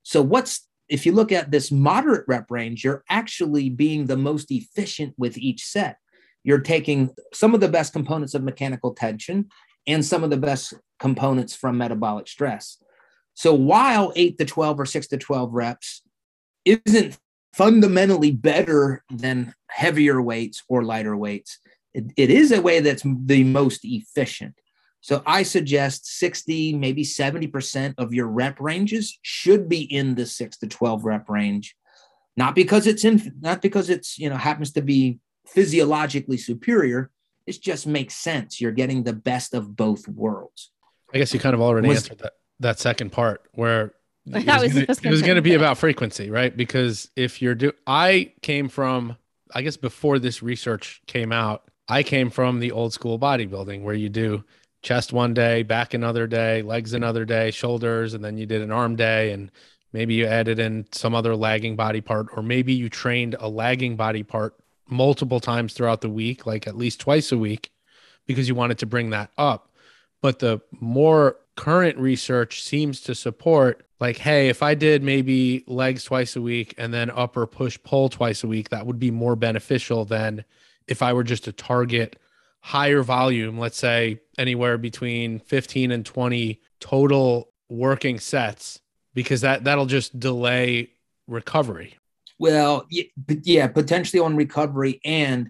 So what's if you look at this moderate rep range, you're actually being the most efficient with each set. You're taking some of the best components of mechanical tension and some of the best components from metabolic stress. So while 8 to 12 or 6 to 12 reps isn't fundamentally better than heavier weights or lighter weights, it, it is a way that's the most efficient. So I suggest 60, maybe 70% of your rep ranges should be in the 6 to 12 rep range. Not because it's in not because it's, you know, happens to be physiologically superior, it just makes sense. You're getting the best of both worlds. I guess you kind of already was, answered that that second part where it was, was going to be about frequency, right? Because if you're do I came from I guess before this research came out, I came from the old school bodybuilding where you do chest one day, back another day, legs another day, shoulders, and then you did an arm day, and maybe you added in some other lagging body part, or maybe you trained a lagging body part multiple times throughout the week, like at least twice a week, because you wanted to bring that up. But the more current research seems to support like hey if i did maybe legs twice a week and then upper push pull twice a week that would be more beneficial than if i were just to target higher volume, let's say anywhere between 15 and 20 total working sets, because that that'll just delay recovery. Well, yeah, potentially on recovery. And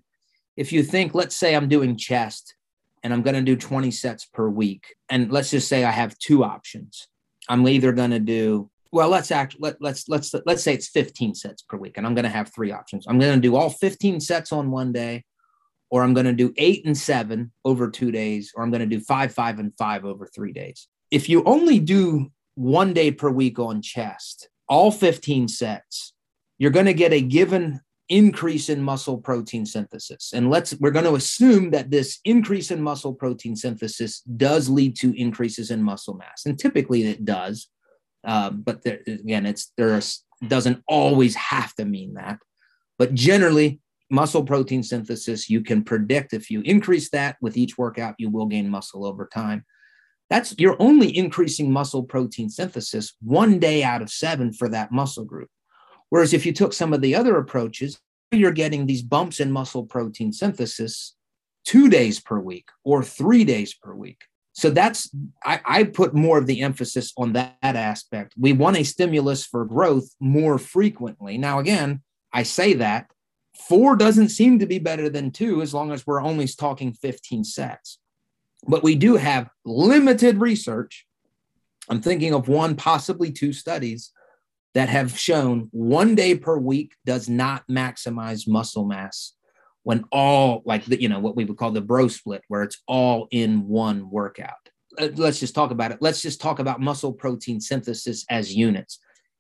if you think, let's say I'm doing chest and I'm going to do 20 sets per week, and let's just say I have two options. I'm either going to do well let's act let, let's let's let's say it's 15 sets per week and i'm going to have three options i'm going to do all 15 sets on one day or I'm going to do eight and seven over two days, or I'm going to do five, five, and five over three days. If you only do one day per week on chest, all 15 sets, you're going to get a given increase in muscle protein synthesis. And let's, we're going to assume that this increase in muscle protein synthesis does lead to increases in muscle mass. And typically it does. Um, but there, again, it's, there doesn't always have to mean that. But generally, muscle protein synthesis, you can predict if you increase that with each workout, you will gain muscle over time. That's you're only increasing muscle protein synthesis one day out of seven for that muscle group. Whereas if you took some of the other approaches, you're getting these bumps in muscle protein synthesis two days per week or three days per week. So that's I, I put more of the emphasis on that, that aspect. We want a stimulus for growth more frequently. Now, again, I say that Four doesn't seem to be better than two as long as we're only talking 15 sets. But we do have limited research. I'm thinking of one, possibly two studies that have shown one day per week does not maximize muscle mass when all like the, you know what we would call the bro split where it's all in one workout let's just talk about it. Let's just talk about muscle protein synthesis as units.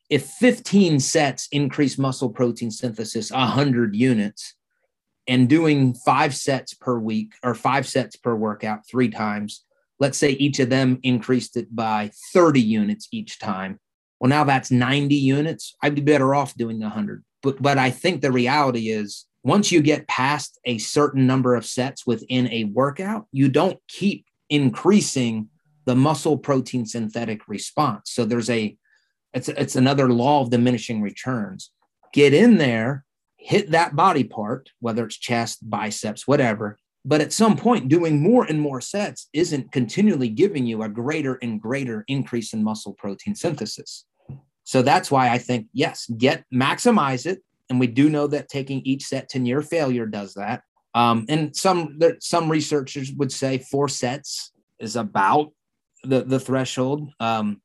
If 15 sets increase muscle protein synthesis 100 units, and doing five sets per week or five sets per workout three times, let's say each of them increased it by 30 units each time. Well, now that's 90 units. I'd be better off doing 100. But, but I think the reality is once you get past a certain number of sets within a workout, you don't keep increasing the muscle protein synthetic response. So there's a it's it's another law of diminishing returns. Get in there, hit that body part, whether it's chest, biceps, whatever. But at some point, doing more and more sets isn't continually giving you a greater and greater increase in muscle protein synthesis. So that's why I think, yes, get maximize it. And we do know that taking each set to near failure does that. Um, and some some researchers would say four sets is about the the threshold um,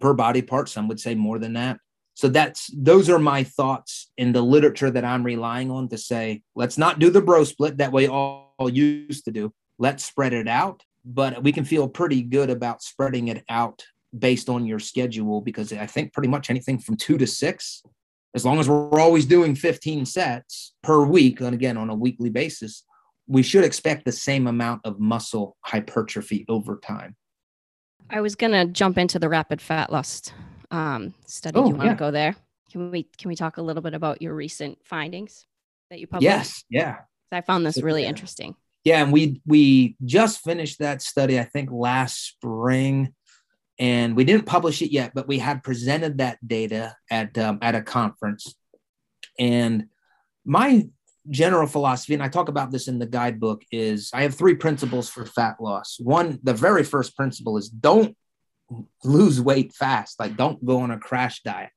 per body part. Some would say more than that. So that's those are my thoughts in the literature that I'm relying on to say let's not do the bro split that we all, all used to do. Let's spread it out, but we can feel pretty good about spreading it out based on your schedule because I think pretty much anything from two to six as long as we're always doing 15 sets per week, and again on a weekly basis, we should expect the same amount of muscle hypertrophy over time. I was gonna jump into the rapid fat loss um, study. Oh, Do you want to yeah. go there? Can we can we talk a little bit about your recent findings that you published? Yes, yeah. I found this really yeah. interesting. Yeah, and we we just finished that study, I think last spring, and we didn't publish it yet, but we had presented that data at um, at a conference. And my general philosophy, and I talk about this in the guidebook, is I have three principles for fat loss. One, the very first principle is don't lose weight fast, like don't go on a crash diet.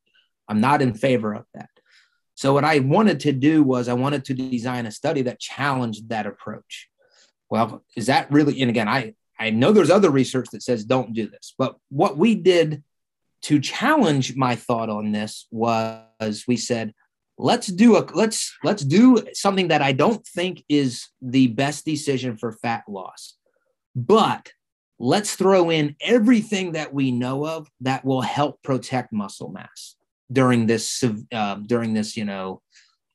I'm not in favor of that. So what I wanted to do was I wanted to design a study that challenged that approach. Well, is that really? And again, I I know there's other research that says don't do this, but what we did to challenge my thought on this was we said let's do a let's let's do something that I don't think is the best decision for fat loss, but let's throw in everything that we know of that will help protect muscle mass during this uh, during this you know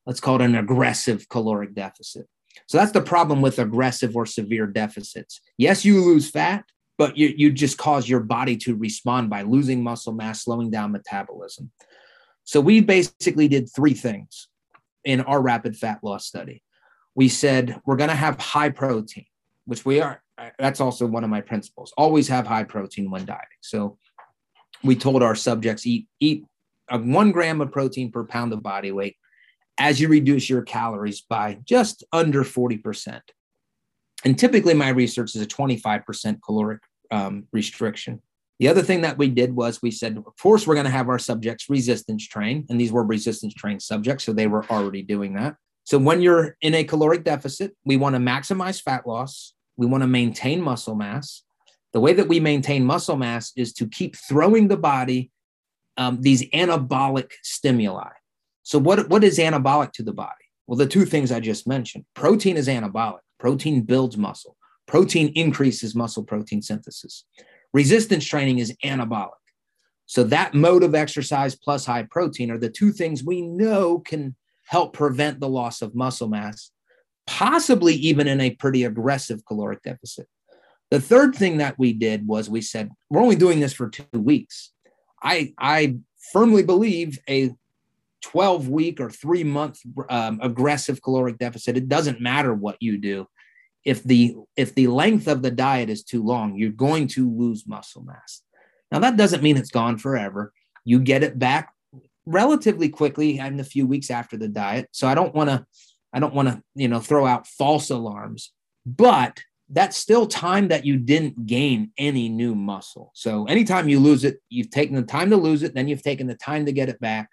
let's call it an aggressive caloric deficit so that's the problem with aggressive or severe deficits. Yes you lose fat but you, you just cause your body to respond by losing muscle mass slowing down metabolism. So we basically did three things in our rapid fat loss study. We said we're going to have high protein which we are uh, that's also one of my principles always have high protein when dieting. So we told our subjects eat eat a one gram of protein per pound of body weight as you reduce your calories by just under 40%. And typically, my research is a 25% caloric um, restriction. The other thing that we did was we said, of course, we're going to have our subjects resistance train. And these were resistance trained subjects. So they were already doing that. So when you're in a caloric deficit, we want to maximize fat loss, we want to maintain muscle mass. The way that we maintain muscle mass is to keep throwing the body um, these anabolic stimuli. So, what, what is anabolic to the body? Well, the two things I just mentioned protein is anabolic, protein builds muscle, protein increases muscle protein synthesis. Resistance training is anabolic. So, that mode of exercise plus high protein are the two things we know can help prevent the loss of muscle mass, possibly even in a pretty aggressive caloric deficit. The third thing that we did was we said, we're only doing this for two weeks. I, I firmly believe a 12 week or three month um, aggressive caloric deficit, it doesn't matter what you do. If the if the length of the diet is too long, you're going to lose muscle mass. Now that doesn't mean it's gone forever. You get it back relatively quickly in a few weeks after the diet. So I don't want to I don't want to, you know, throw out false alarms, but that's still time that you didn't gain any new muscle. So anytime you lose it, you've taken the time to lose it, then you've taken the time to get it back.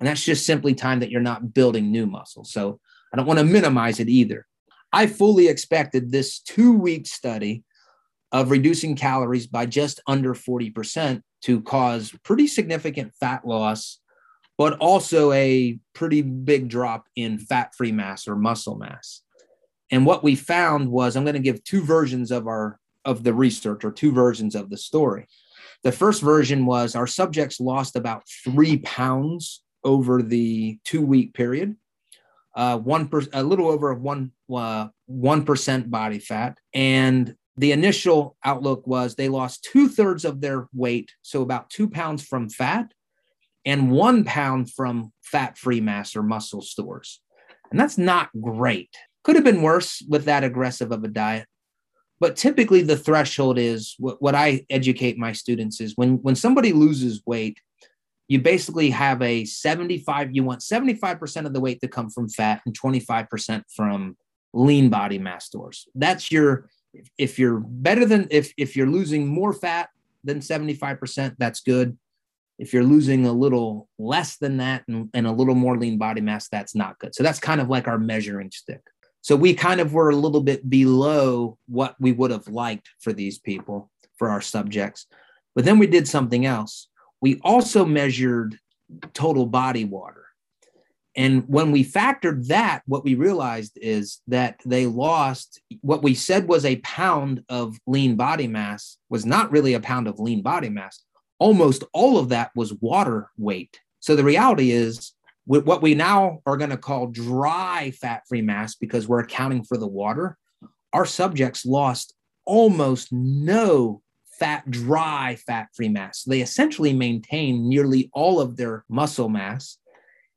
And that's just simply time that you're not building new muscle. So I don't want to minimize it either. I fully expected this two week study of reducing calories by just under 40% to cause pretty significant fat loss, but also a pretty big drop in fat free mass or muscle mass. And what we found was I'm going to give two versions of our of the research or two versions of the story. The first version was our subjects lost about three pounds over the two week period, uh, one per, a little over one uh, one percent body fat, and the initial outlook was they lost two thirds of their weight, so about two pounds from fat, and one pound from fat free mass or muscle stores, and that's not great. Could have been worse with that aggressive of a diet. But typically, the threshold is what, what I educate my students is when, when somebody loses weight, you basically have a 75, you want 75% of the weight to come from fat and 25% from lean body mass stores. That's your, if you're better than, if, if you're losing more fat than 75%, that's good. If you're losing a little less than that and, and a little more lean body mass, that's not good. So that's kind of like our measuring stick. So we kind of were a little bit below what we would have liked for these people, for our subjects. But then we did something else. We also measured total body water. And when we factored that, what we realized is that they lost what we said was a pound of lean body mass was not really a pound of lean body mass. Almost all of that was water weight. So the reality is what we now are going to call dry fat free mass because we're accounting for the water, our subjects lost almost no fat, dry fat free mass. They essentially maintained nearly all of their muscle mass.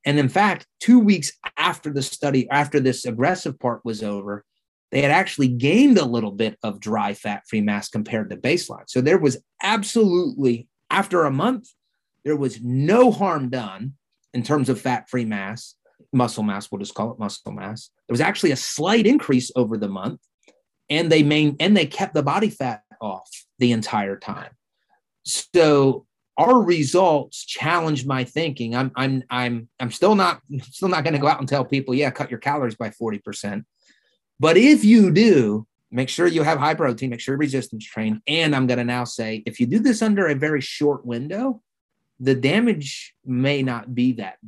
And in fact, two weeks after the study, after this aggressive part was over, they had actually gained a little bit of dry fat free mass compared to baseline. So there was absolutely, after a month, there was no harm done in terms of fat free mass, muscle mass, we'll just call it muscle mass. There was actually a slight increase over the month, and they main and they kept the body fat off the entire time. So our results challenged my thinking. I'm I'm I'm I'm still not still not going to go out and tell people, yeah, cut your calories by 40%. But if you do, make sure you have high protein, make sure resistance train. And I'm going to now say, if you do this under a very short window, the damage may not be that.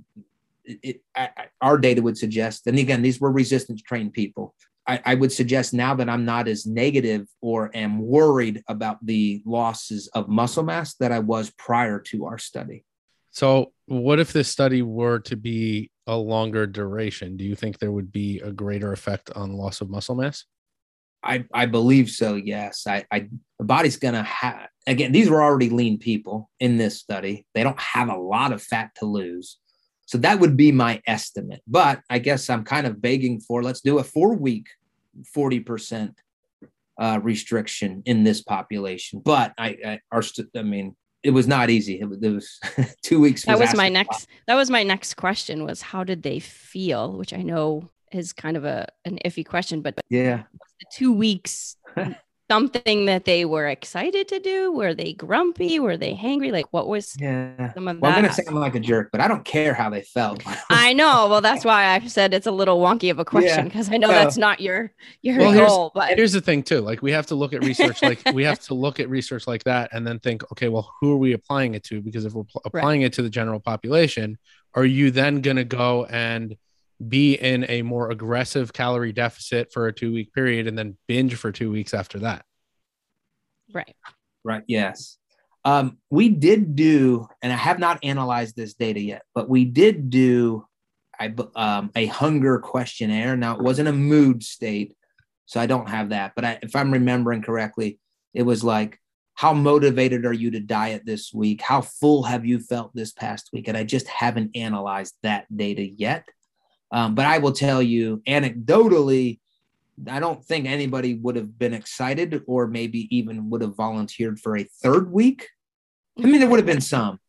It, it I, our data would suggest, and again, these were resistance trained people. I, I, would suggest now that I'm not as negative or am worried about the losses of muscle mass that I was prior to our study. So, what if this study were to be a longer duration? Do you think there would be a greater effect on loss of muscle mass? I, I believe so. Yes, I, I the body's gonna have again. These were already lean people in this study. They don't have a lot of fat to lose, so that would be my estimate. But I guess I'm kind of begging for let's do a four week, forty percent uh, restriction in this population. But I, I st- I mean, it was not easy. It was, it was two weeks. Was that was my next. That was my next question. Was how did they feel? Which I know is kind of a an iffy question, but yeah, the two weeks something that they were excited to do? Were they grumpy? Were they hangry? Like what was yeah. some of well, that? I'm gonna sound like a jerk, but I don't care how they felt. I know. Well, that's why I said it's a little wonky of a question because yeah. I know well, that's not your your well, goal. Here's, but here's the thing too. Like we have to look at research like we have to look at research like that and then think, okay, well, who are we applying it to? Because if we're pl- applying right. it to the general population, are you then gonna go and be in a more aggressive calorie deficit for a two week period and then binge for two weeks after that. Right. Right. Yes. Um, we did do, and I have not analyzed this data yet, but we did do I, um, a hunger questionnaire. Now, it wasn't a mood state, so I don't have that. But I, if I'm remembering correctly, it was like, how motivated are you to diet this week? How full have you felt this past week? And I just haven't analyzed that data yet. Um, but I will tell you anecdotally, I don't think anybody would have been excited or maybe even would have volunteered for a third week. I mean, there would have been some,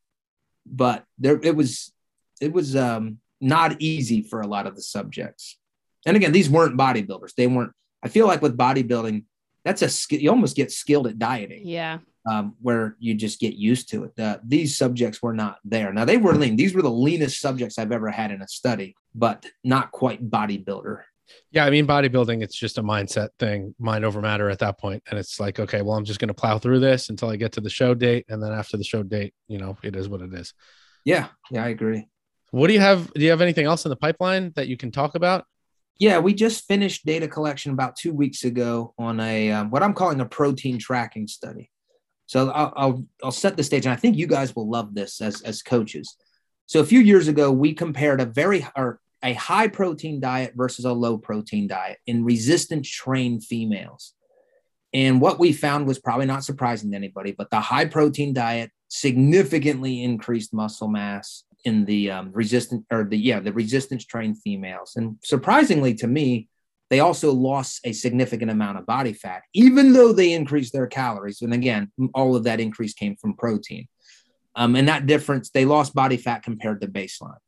but there it was it was um, not easy for a lot of the subjects. And again, these weren't bodybuilders. They weren't. I feel like with bodybuilding, that's a skill. You almost get skilled at dieting. Yeah um, where you just get used to it. Uh, these subjects were not there. Now they were lean. These were the leanest subjects I've ever had in a study, but not quite bodybuilder. Yeah, I mean bodybuilding, it's just a mindset thing, mind over matter at that point. And it's like, okay, well, I'm just going to plow through this until I get to the show date, and then after the show date, you know, it is what it is. Yeah, yeah, I agree. What do you have? Do you have anything else in the pipeline that you can talk about? Yeah, we just finished data collection about two weeks ago on a um, what I'm calling a protein tracking study. So I'll, I'll, I'll set the stage, and I think you guys will love this as as coaches. So a few years ago, we compared a very or a high protein diet versus a low protein diet in resistance trained females. And what we found was probably not surprising to anybody, but the high protein diet significantly increased muscle mass in the um, resistant or the yeah the resistance trained females. And surprisingly to me, they also lost a significant amount of body fat, even though they increased their calories. And again, all of that increase came from protein. Um, and that difference, they lost body fat compared to baseline.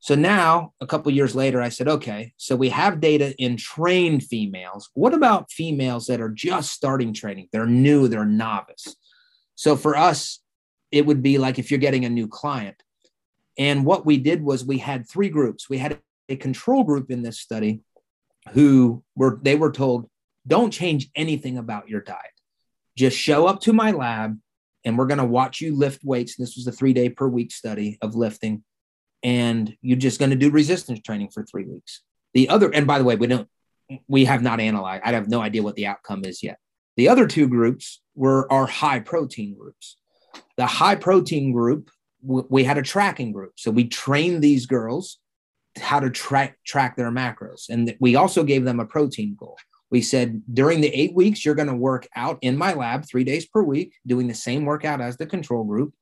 So now, a couple years later, I said, okay, so we have data in trained females. What about females that are just starting training? They're new, they're novice. So for us, it would be like if you're getting a new client. And what we did was we had three groups. We had a control group in this study who were they were told, don't change anything about your diet. Just show up to my lab and we're going to watch you lift weights. This was a three day per week study of lifting. And you're just going to do resistance training for three weeks. The other, and by the way, we don't, we have not analyzed, I have no idea what the outcome is yet. The other two groups were our high protein groups. The high protein group, we had a tracking group. So we trained these girls how to track track their macros. And we also gave them a protein goal. We said during the eight weeks, you're going to work out in my lab three days per week, doing the same workout as the control group.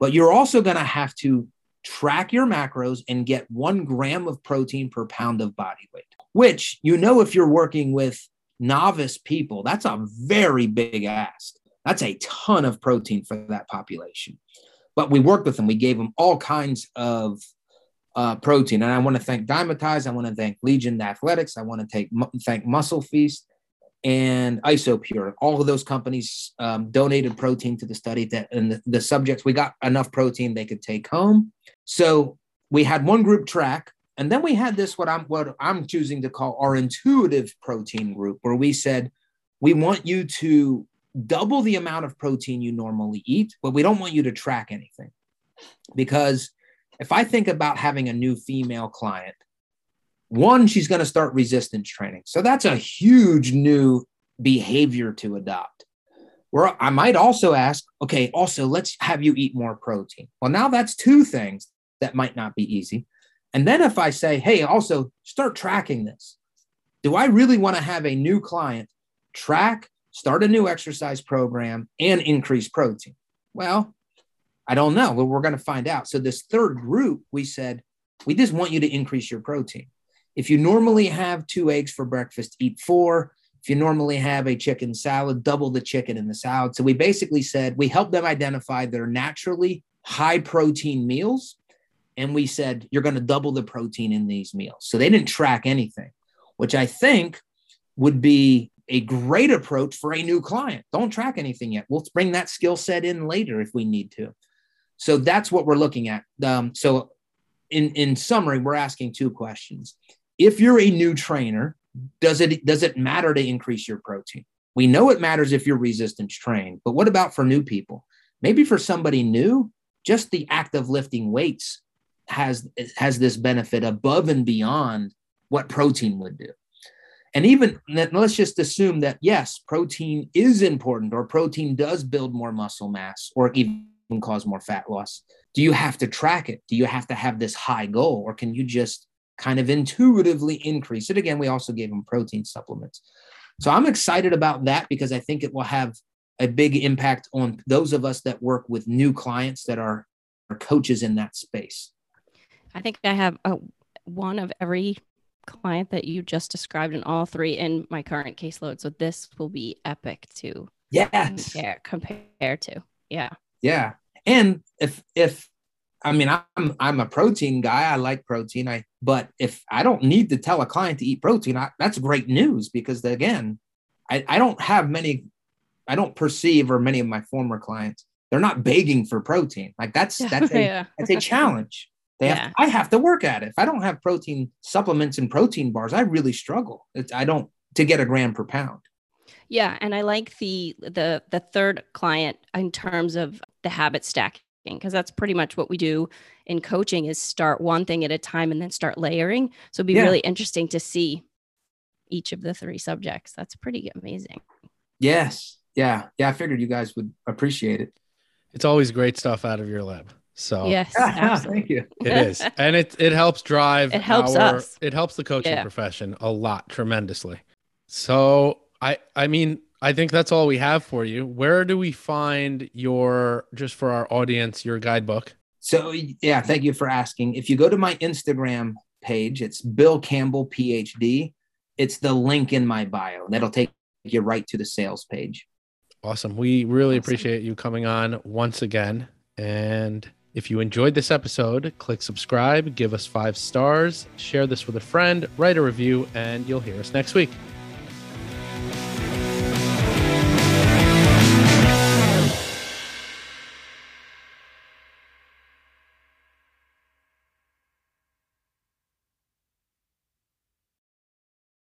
But you're also going to have to track your macros and get one gram of protein per pound of body weight, which you know, if you're working with novice people, that's a very big ask. That's a ton of protein for that population. But we worked with them. We gave them all kinds of uh, protein. And I want to thank Dymatize. I want to thank Legion Athletics. I want to take, thank Muscle Feast and Isopure. All of those companies um, donated protein to the study that, and the, the subjects, we got enough protein they could take home. So we had one group track and then we had this what I'm what I'm choosing to call our intuitive protein group, where we said we want you to double the amount of protein you normally eat, but we don't want you to track anything. Because if I think about having a new female client, one, she's going to start resistance training. So that's a huge new behavior to adopt. Where I might also ask, okay, also let's have you eat more protein. Well, now that's two things that might not be easy. And then if I say, hey, also start tracking this, do I really want to have a new client track, start a new exercise program, and increase protein? Well, I don't know. Well, we're going to find out. So, this third group, we said, we just want you to increase your protein. If you normally have two eggs for breakfast, eat four. If you normally have a chicken salad, double the chicken in the salad. So, we basically said we help them identify their naturally high protein meals. And we said, you're going to double the protein in these meals. So, they didn't track anything, which I think would be a great approach for a new client. Don't track anything yet. We'll bring that skill set in later if we need to. So that's what we're looking at. Um, so, in in summary, we're asking two questions. If you're a new trainer, does it does it matter to increase your protein? We know it matters if you're resistance trained, but what about for new people? Maybe for somebody new, just the act of lifting weights has has this benefit above and beyond what protein would do. And even let's just assume that yes, protein is important or protein does build more muscle mass or even cause more fat loss. Do you have to track it? Do you have to have this high goal or can you just kind of intuitively increase it? Again, we also gave them protein supplements. So I'm excited about that because I think it will have a big impact on those of us that work with new clients that are, are coaches in that space. I think I have a, one of every client that you just described in all three in my current caseload. So this will be epic to yes. compare, compare to. Yeah. Yeah. And if if I mean I'm I'm a protein guy, I like protein. I but if I don't need to tell a client to eat protein, I, that's great news because again, I, I don't have many I don't perceive or many of my former clients, they're not begging for protein. Like that's that's a yeah. that's a challenge. They yeah. have, I have to work at it. If I don't have protein supplements and protein bars, I really struggle. It's, I don't to get a gram per pound. Yeah, and I like the the the third client in terms of the habit stacking because that's pretty much what we do in coaching is start one thing at a time and then start layering. So it'd be Yeah. really interesting to see each of the three subjects. That's pretty amazing. Yes. Yeah. Yeah. I figured you guys would appreciate it. It's always great stuff out of your lab. So Yes. Thank you. it is. And it it helps drive It helps our- us. It helps the coaching Yeah. profession a lot tremendously. So I I mean I think that's all we have for you. Where do we find your just for our audience your guidebook? So yeah, thank you for asking. If you go to my Instagram page, it's Bill Campbell PhD. It's the link in my bio. And that'll take you right to the sales page. Awesome. We really Awesome. appreciate you coming on once again. And if you enjoyed this episode, click subscribe, give us five stars, share this with a friend, write a review, and you'll hear us next week.